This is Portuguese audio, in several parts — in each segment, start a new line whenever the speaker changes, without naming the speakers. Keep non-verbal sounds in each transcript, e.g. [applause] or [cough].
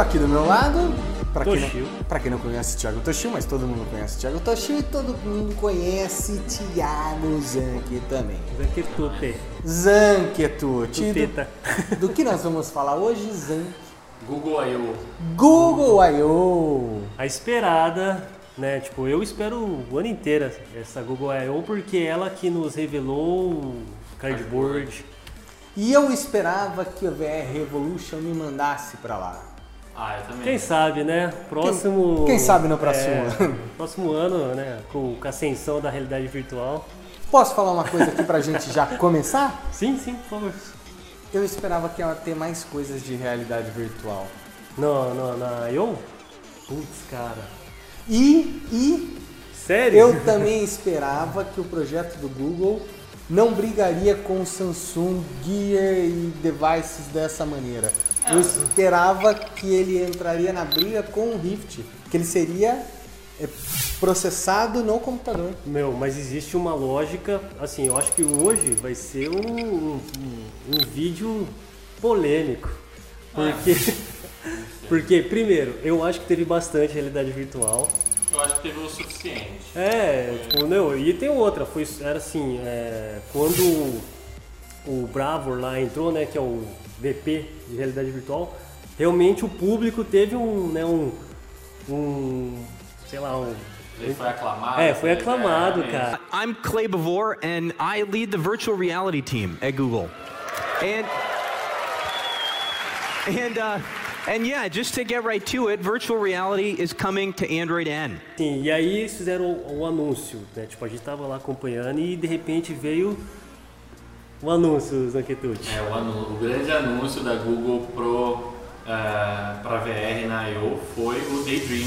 aqui do meu lado, para quem, não- pra quem não conhece Thiago Toshio, mas todo mundo conhece Thiago Toshio e todo mundo conhece Thiago Zanke também.
Zanquetupe.
Zanketuti.
Tupeta.
Do, do que nós vamos falar hoje, Zan?
Google I.O.
Google I.O.
A esperada, né? Tipo, eu espero o ano inteiro essa Google I.O. porque ela que nos revelou o cardboard.
E eu esperava que o VR Revolution me mandasse pra lá.
Ah, eu também.
Quem sabe, né? Próximo.
quem sabe no próximo
é,
ano. [laughs]
Próximo ano, né? Com, com a ascensão da realidade virtual.
Posso falar uma coisa aqui pra gente já começar? [laughs]
Sim, sim, por favor.
Eu esperava que ela ter mais coisas de realidade virtual.
Não, não, na I.O.? Putz, cara.
E, e
Sério?
eu [laughs] também esperava que o projeto do Google não brigaria com o Samsung Gear e devices dessa maneira. Eu esperava que ele entraria na briga com o Rift, que ele seria é, processado no computador.
Meu, mas existe uma lógica, assim, eu acho que hoje vai ser um, um, um vídeo polêmico. Porque, [laughs] porque, primeiro, eu acho que teve bastante realidade virtual.
Eu acho que teve o suficiente.
É, tipo, não, e tem outra, foi, era assim, é, quando o Bravor lá entrou, né, que é o VP de realidade virtual, realmente o público teve um, né, um, um sei lá, um...
Ele foi aclamado.
É, foi
né,
aclamado,
realmente.
cara.
I'm Clay Bavor, and I lead the virtual reality team at Google. And and uh, and yeah, just to get right to it, virtual reality is coming to Android N.
Sim, e aí fizeram o, o anúncio, né? Tipo, a gente tava lá acompanhando e de repente veio o anúncio, Zanquetucci.
É, o, o grande anúncio da Google Pro para VR na I.O. foi o Daydream.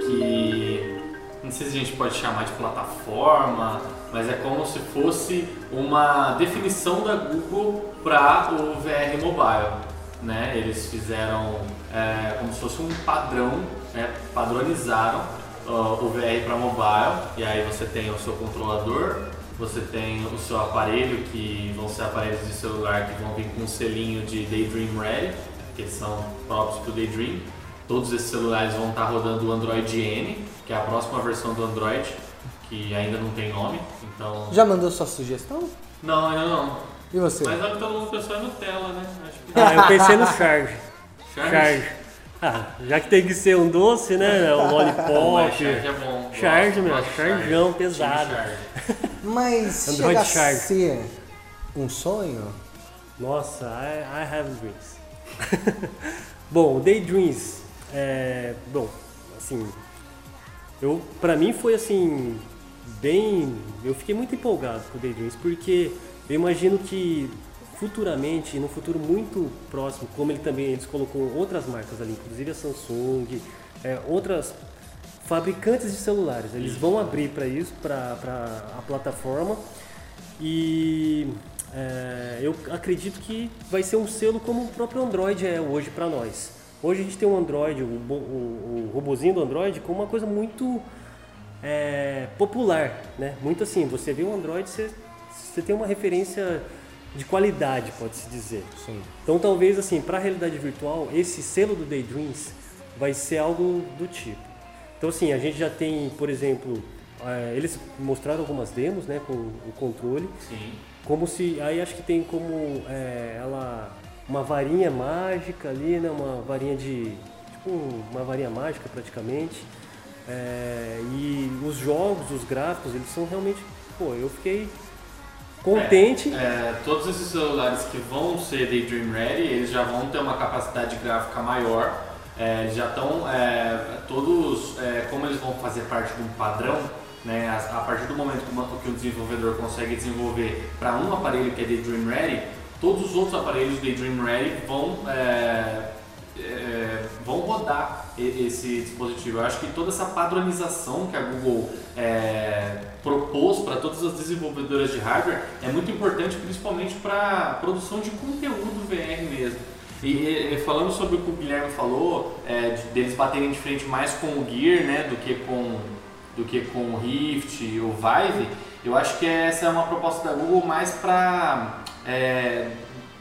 Que não sei se a gente pode chamar de plataforma, mas é como se fosse uma definição da Google para o VR mobile. Né? Eles fizeram é, como se fosse um padrão, né? padronizaram ó, o VR para mobile, e aí você tem o seu controlador, você tem o seu aparelho, que vão ser aparelhos de celular que vão vir com um selinho de Daydream Ready, que são próprios para o Daydream. Todos esses celulares vão estar rodando o Android N, que é a próxima versão do Android, que ainda não tem nome. Então.
Já mandou sua sugestão?
Não, ainda não.
E você?
Mas é o que todo mundo pensou é Nutella, né? Acho que
Ah, eu pensei no Charge. [laughs]
Charge?
Charge. Ah, já que tem que ser um doce, né?
É, [laughs]
lollipop.
Charge é bom.
Charge, meu, chargeão pesado.
Charge. [laughs]
Mas
Android
chega a
Charge.
ser um sonho?
Nossa, I, I have dreams. [laughs] bom, o Daydreams, é, bom, assim, eu, pra mim foi assim, bem, eu fiquei muito empolgado com o Daydreams, porque eu imagino que futuramente, no futuro muito próximo, como ele também, eles colocou outras marcas ali, inclusive a Samsung, é, outras fabricantes de celulares, eles vão abrir para isso, para a plataforma e é, eu acredito que vai ser um selo como o próprio Android é hoje para nós. Hoje a gente tem um Android, o, o, o robozinho do Android, como uma coisa muito é, popular, né? Muito assim, você vê um Android, você, você tem uma referência de qualidade, pode-se dizer.
Sim.
Então talvez assim, para a realidade virtual, esse selo do Daydreams vai ser algo do tipo. Então assim, a gente já tem, por exemplo, eh, eles mostraram algumas demos, né, com o controle,
Sim.
como se aí acho que tem como eh, ela uma varinha mágica ali, né, uma varinha de tipo um- uma varinha mágica praticamente. Eh, e os jogos, os gráficos, eles são realmente, pô, eu fiquei contente.
É, todos esses celulares que vão ser Daydream Ready, eles já vão ter uma capacidade gráfica maior. É, já estão é, todos, é, como eles vão fazer parte de um padrão, né, a, a partir do momento que, uma- que um desenvolvedor consegue desenvolver para um aparelho que é Daydream Ready, todos os outros aparelhos Daydream Ready vão é, é, vão rodar esse dispositivo. Eu acho que toda essa padronização que a Google é, propôs para todas as desenvolvedoras de hardware é muito importante, principalmente para produção de conteúdo VR mesmo. E, e- falando sobre o que o Guilherme falou, é, de- deles baterem de frente mais com o Gear né, do que com do que com o Rift, o Vive, Eu acho que essa é uma proposta da Google mais para é,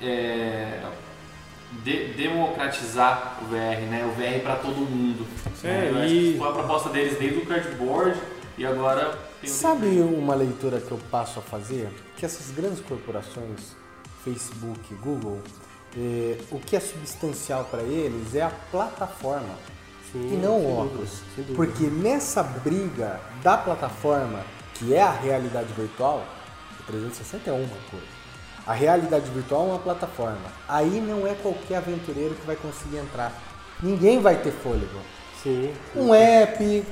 é, de- democratizar o VR, né? O VR para todo mundo.
É,
Eu acho
e-
que foi a proposta deles desde o cardboard e agora
Sabe uma leitura que eu passo a fazer? Que essas grandes corporações, Facebook, Google, eh, o que é substancial para eles é a plataforma
Sim,
e não o óculos.
dúvida.
Porque nessa briga da plataforma, que é a realidade virtual, o 360 é uma coisa. A realidade virtual é uma plataforma. Aí não é qualquer aventureiro que vai conseguir entrar. Ninguém vai ter fôlego.
Sim.
Um app,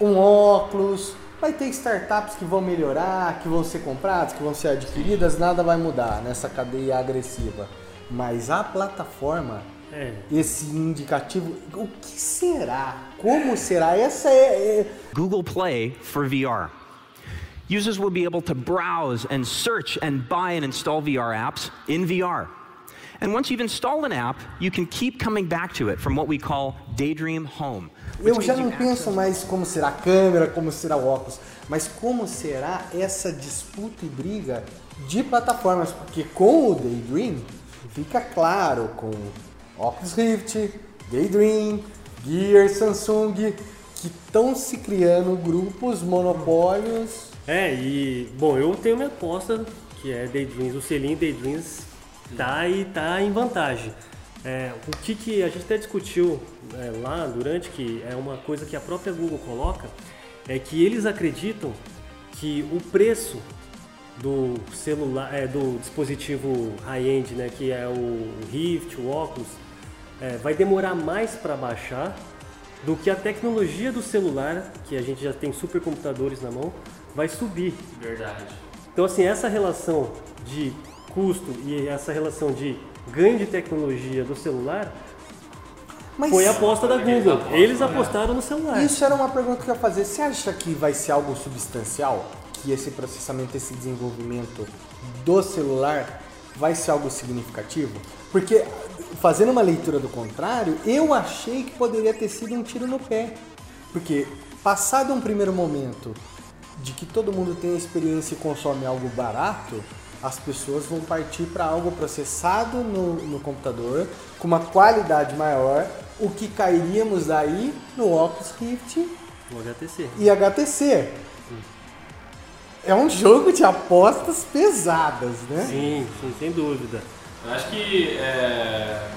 um óculos, vai ter startups que vão melhorar, que vão ser compradas, que vão ser adquiridas, nada vai mudar nessa cadeia agressiva. Mas a plataforma,
É.
esse indicativo, o que será? Como será? Essa é, é-
Google Play for VR. Users will be able to browse and search and buy and install VR apps in VR. And once you've installed an app, you can keep coming back to it from what we call Daydream Home.
Eu já não penso mais como será a câmera, como será o óculos, mas como será essa disputa e briga de plataformas, porque com o Daydream fica claro com Oculus Rift, Daydream, Gear, Samsung, que estão se criando grupos, monopólios.
É, e bom, eu tenho minha aposta que é Daydreams, o selinho Daydreams tá e tá em vantagem. É, o que, que a gente até discutiu é, lá durante, que é uma coisa que a própria Google coloca, é que eles acreditam que o preço do celular, é, do dispositivo high-end, né, que é o Rift, o óculos, é, vai demorar mais para baixar do que a tecnologia do celular, que a gente já tem supercomputadores na mão, vai subir.
Verdade.
Então, assim, essa relação de custo e essa relação de ganho de tecnologia do celular
Mas
foi a aposta da
Eles
Google.
apostam,
Eles
né?
apostaram no celular.
isso era uma pergunta que eu ia fazer. Você acha que vai ser algo substancial? Que esse processamento, esse desenvolvimento do celular vai ser algo significativo? Porque, fazendo uma leitura do contrário, eu achei que poderia ter sido um tiro no pé. Porque, passado um primeiro momento de que todo mundo tem a experiência e consome algo barato, as pessoas vão partir para algo processado no, no computador, com uma qualidade maior, o que cairíamos daí no Oculus Rift
No HTC.
e HTC. É um jogo de apostas pesadas, né?
Sim, sim, sem dúvida.
Eu acho que é,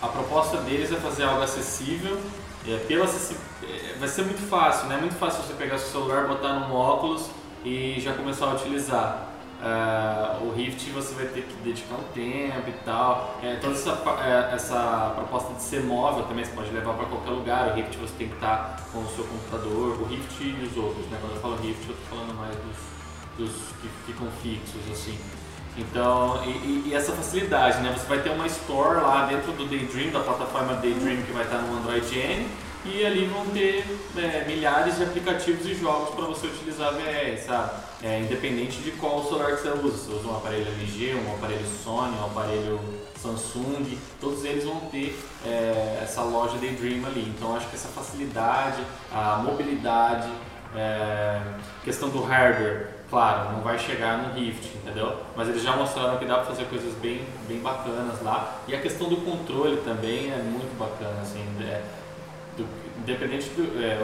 a proposta deles é fazer algo acessível. É, pela é, vai ser muito fácil, né? Muito fácil você pegar seu celular, botar num óculos e já começar a utilizar. É, o Rift você vai ter que dedicar um tempo e tal. É, toda essa, essa proposta de ser móvel também você pode levar para qualquer lugar. O Rift você tem que estar com o seu computador, o Rift e os outros. Né? Quando eu falo Rift, eu estou falando mais dos, dos que ficam fixos assim. Então, e, e- essa facilidade, né? Você vai ter uma store lá dentro do Daydream, da plataforma Daydream que vai estar no Android N, e ali vão ter é, milhares de aplicativos e jogos para você utilizar VR, sabe? É, independente de qual celular que você usa. Se você usa um aparelho LG, um aparelho Sony, um aparelho Samsung, todos eles vão ter é, essa loja Daydream ali. Então, acho que essa facilidade, a mobilidade, é, questão do hardware, claro, não vai chegar no Rift, entendeu? Mas eles já mostraram que dá para fazer coisas bem, bem bacanas lá. E a questão do controle também é muito bacana, assim, é, do- independente do. é,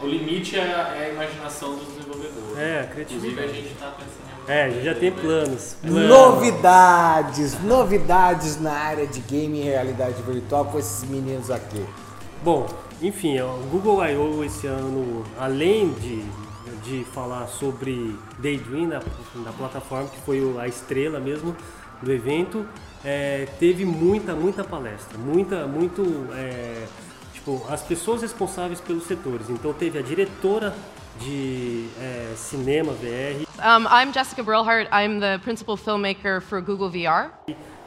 o, o limite é, a- é a imaginação dos desenvolvedores.
É, a
Inclusive a gente está pensando em
É, a gente já tem
desenvolver.
planos. planos.
Novidades, novidades na área de game e realidade virtual com esses meninos aqui.
Bom, enfim, o Google I.O. esse ano, além de, de falar sobre Daydream na, na plataforma, que foi a estrela mesmo do evento, é, teve muita, muita palestra, muita, muito, é, tipo, as pessoas responsáveis pelos setores. Então teve a diretora de é, cinema VR,
Um, I'm Jessica Brilhart. I'm the principal filmmaker for Google VR.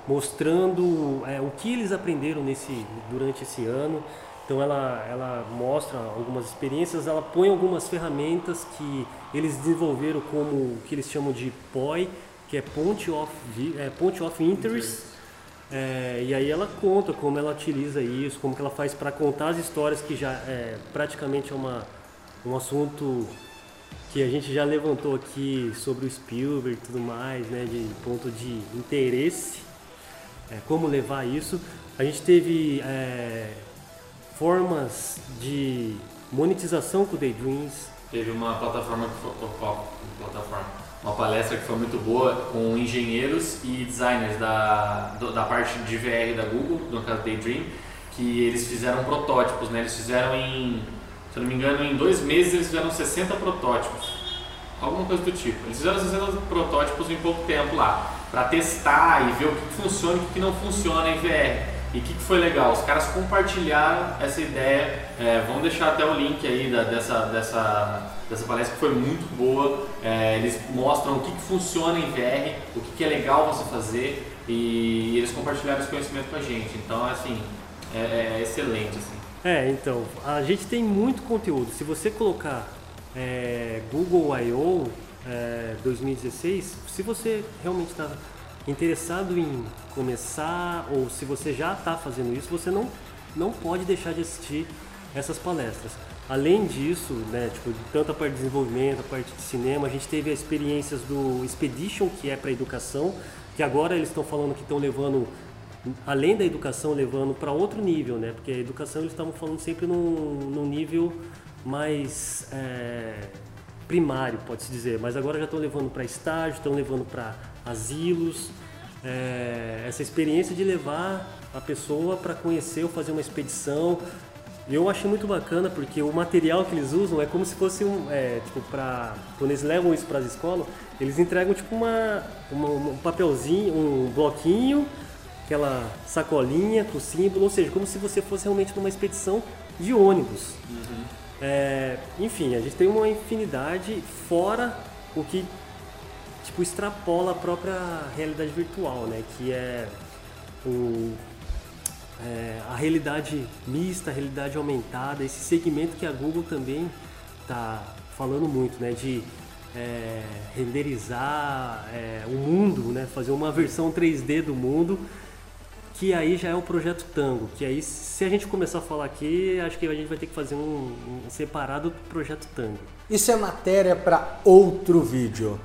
mostrando é, o que eles aprenderam nesse, durante esse ano. Então ela, ela mostra algumas experiências, ela põe algumas ferramentas que eles desenvolveram como o que eles chamam de POI, que é Point of, é, Point of Interest. É, e aí ela conta como ela utiliza isso, como que ela faz para contar as histórias que já é praticamente é uma, um assunto que que a gente já levantou aqui sobre o Spielberg e tudo mais, né, de ponto de interesse, é, como levar isso. A gente teve é, formas de monetização com o Daydreams.
Teve uma plataforma que foi, plataforma? Uma palestra que foi muito boa com engenheiros e designers da, da parte de VR da Google, no caso Daydream, que eles fizeram protótipos, né? Eles fizeram em, se eu não me engano, em dois meses eles fizeram 60 protótipos. Alguma coisa do tipo. Eles fizeram 60 protótipos em pouco tempo lá, para testar e ver o que funciona e o que não funciona em VR. E o que, que foi legal? Os caras compartilharam essa ideia. é, vamos deixar até o link aí da- dessa, dessa, dessa palestra que foi muito boa. É, eles mostram o que, que funciona em VR, o que, que é legal você fazer e eles compartilharam esse conhecimento com a gente. Então, assim, é, é excelente. Assim.
É, então, a gente tem muito conteúdo. Se você colocar é, Google I.O. é, 2016, se você realmente está interessado em começar ou se você já está fazendo isso, você não, não pode deixar de assistir essas palestras. Além disso, né, tipo, tanto a parte de desenvolvimento, a parte de cinema, a gente teve as experiências do Expedition, que é para educação, que agora eles estão falando que estão levando além da educação, levando para outro nível, né? Porque a educação eles estavam falando sempre num, num nível mais é, primário, pode-se dizer. Mas agora já estão levando para estágio, estão levando para asilos. é, essa experiência de levar a pessoa para conhecer ou fazer uma expedição. Eu achei muito bacana porque o material que eles usam é como se fosse um, é, tipo, para quando eles levam isso para as escolas, eles entregam tipo uma, uma- um papelzinho, um bloquinho, aquela sacolinha com símbolo, ou seja, como se você fosse realmente numa expedição de ônibus. É, enfim, a gente tem uma infinidade fora o que tipo extrapola a própria realidade virtual, né? Que é o é, a realidade mista, a realidade aumentada, esse segmento que a Google também está falando muito, né, de é, renderizar é, o mundo, né, fazer uma versão 3D do mundo, que aí já é o projeto Tango, que aí se a gente começar a falar aqui, acho que a gente vai ter que fazer um, um separado do projeto Tango.
Isso é matéria para outro vídeo.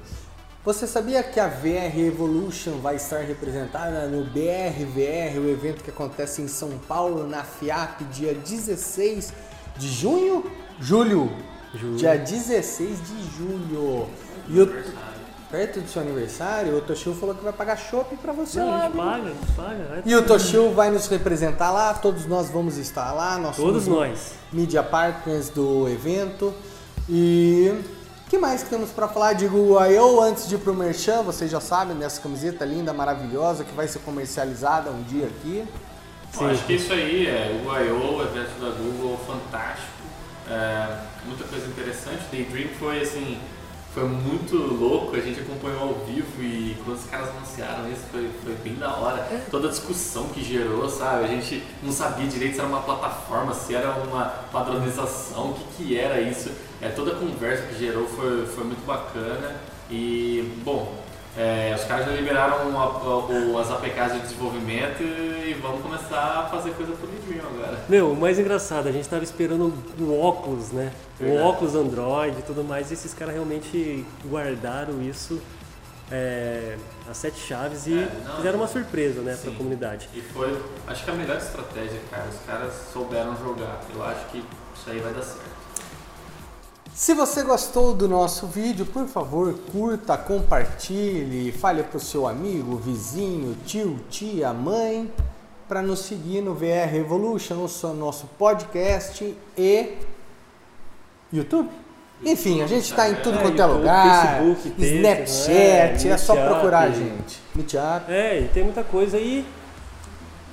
Você sabia que a VR Evolution vai estar representada no BRVR, o evento que acontece em São Paulo, na FIAP, dia 16 de junho? Julho.
Julho.
Dia 16 de julho. E o, perto do seu aniversário, o Toshio falou que vai pagar shopping para você
Não,
lá.
a gente paga, a gente paga. né?
E o Toshio vai nos representar lá, todos nós vamos estar lá. Nós
Todos nós.
Media Partners do evento. E o que mais que temos para falar de Google I.O. antes de ir pro Merchan? Vocês já sabem dessa camiseta linda, maravilhosa, que vai ser comercializada um dia aqui.
Bom, acho que isso aí é o I.O., o evento da Google, fantástico. É, muita coisa interessante. Daydream foi assim, foi muito louco, a gente acompanhou ao vivo e quando os caras anunciaram isso foi, foi bem da hora. Toda a discussão que gerou, sabe? A gente não sabia direito se era uma plataforma, se era uma padronização, o que, que era isso. É, toda a conversa que gerou foi, foi muito bacana. E, bom, é, os caras já liberaram a- o- as APKs de desenvolvimento e vamos começar a fazer coisa Daydream agora.
Meu, o mais engraçado, a gente tava esperando o óculos, né? O
Verdade.
óculos Android e tudo mais, e esses caras realmente guardaram isso, é, as sete chaves e
É, não,
fizeram uma surpresa, né, pra
sim.
comunidade.
E foi, acho que a melhor estratégia, cara. Os caras souberam jogar. Eu acho que isso aí vai dar certo.
Se você gostou do nosso vídeo, por favor, curta, compartilhe, fale para o seu amigo, vizinho, tio, tia, mãe, para nos seguir no VR Evolution, o nosso podcast e YouTube. Enfim, a gente está em tudo quanto é lugar,
Facebook, Twitter,
Snapchat,
é,
é só procurar a gente. Meetup.
É, e tem muita coisa aí.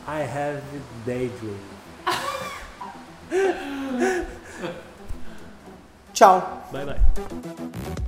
I have daydream. [laughs]
Tchau.
Bye bye.